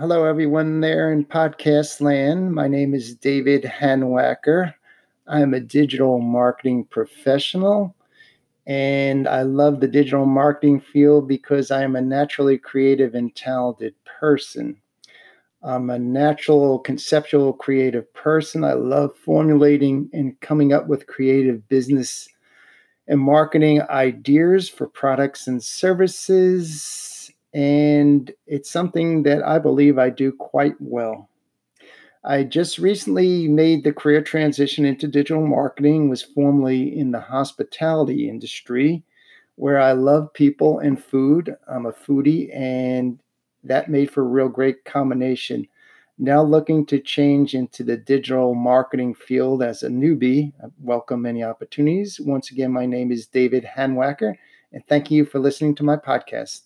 Hello, everyone there in podcast land. My name is David Hanwacker. I'm a digital marketing professional, and I love the digital marketing field because I am a naturally creative and talented person. I'm a natural, conceptual, creative person. I love formulating and coming up with creative business and marketing ideas for products and services and it's something that I believe I do quite well. I just recently made the career transition into digital marketing, was formerly in the hospitality industry where I love people and food. I'm a foodie and that made for a real great combination. Now looking to change into the digital marketing field as a newbie. I welcome any opportunities. Once again, my name is David Hanwacker, and thank you for listening to my podcast.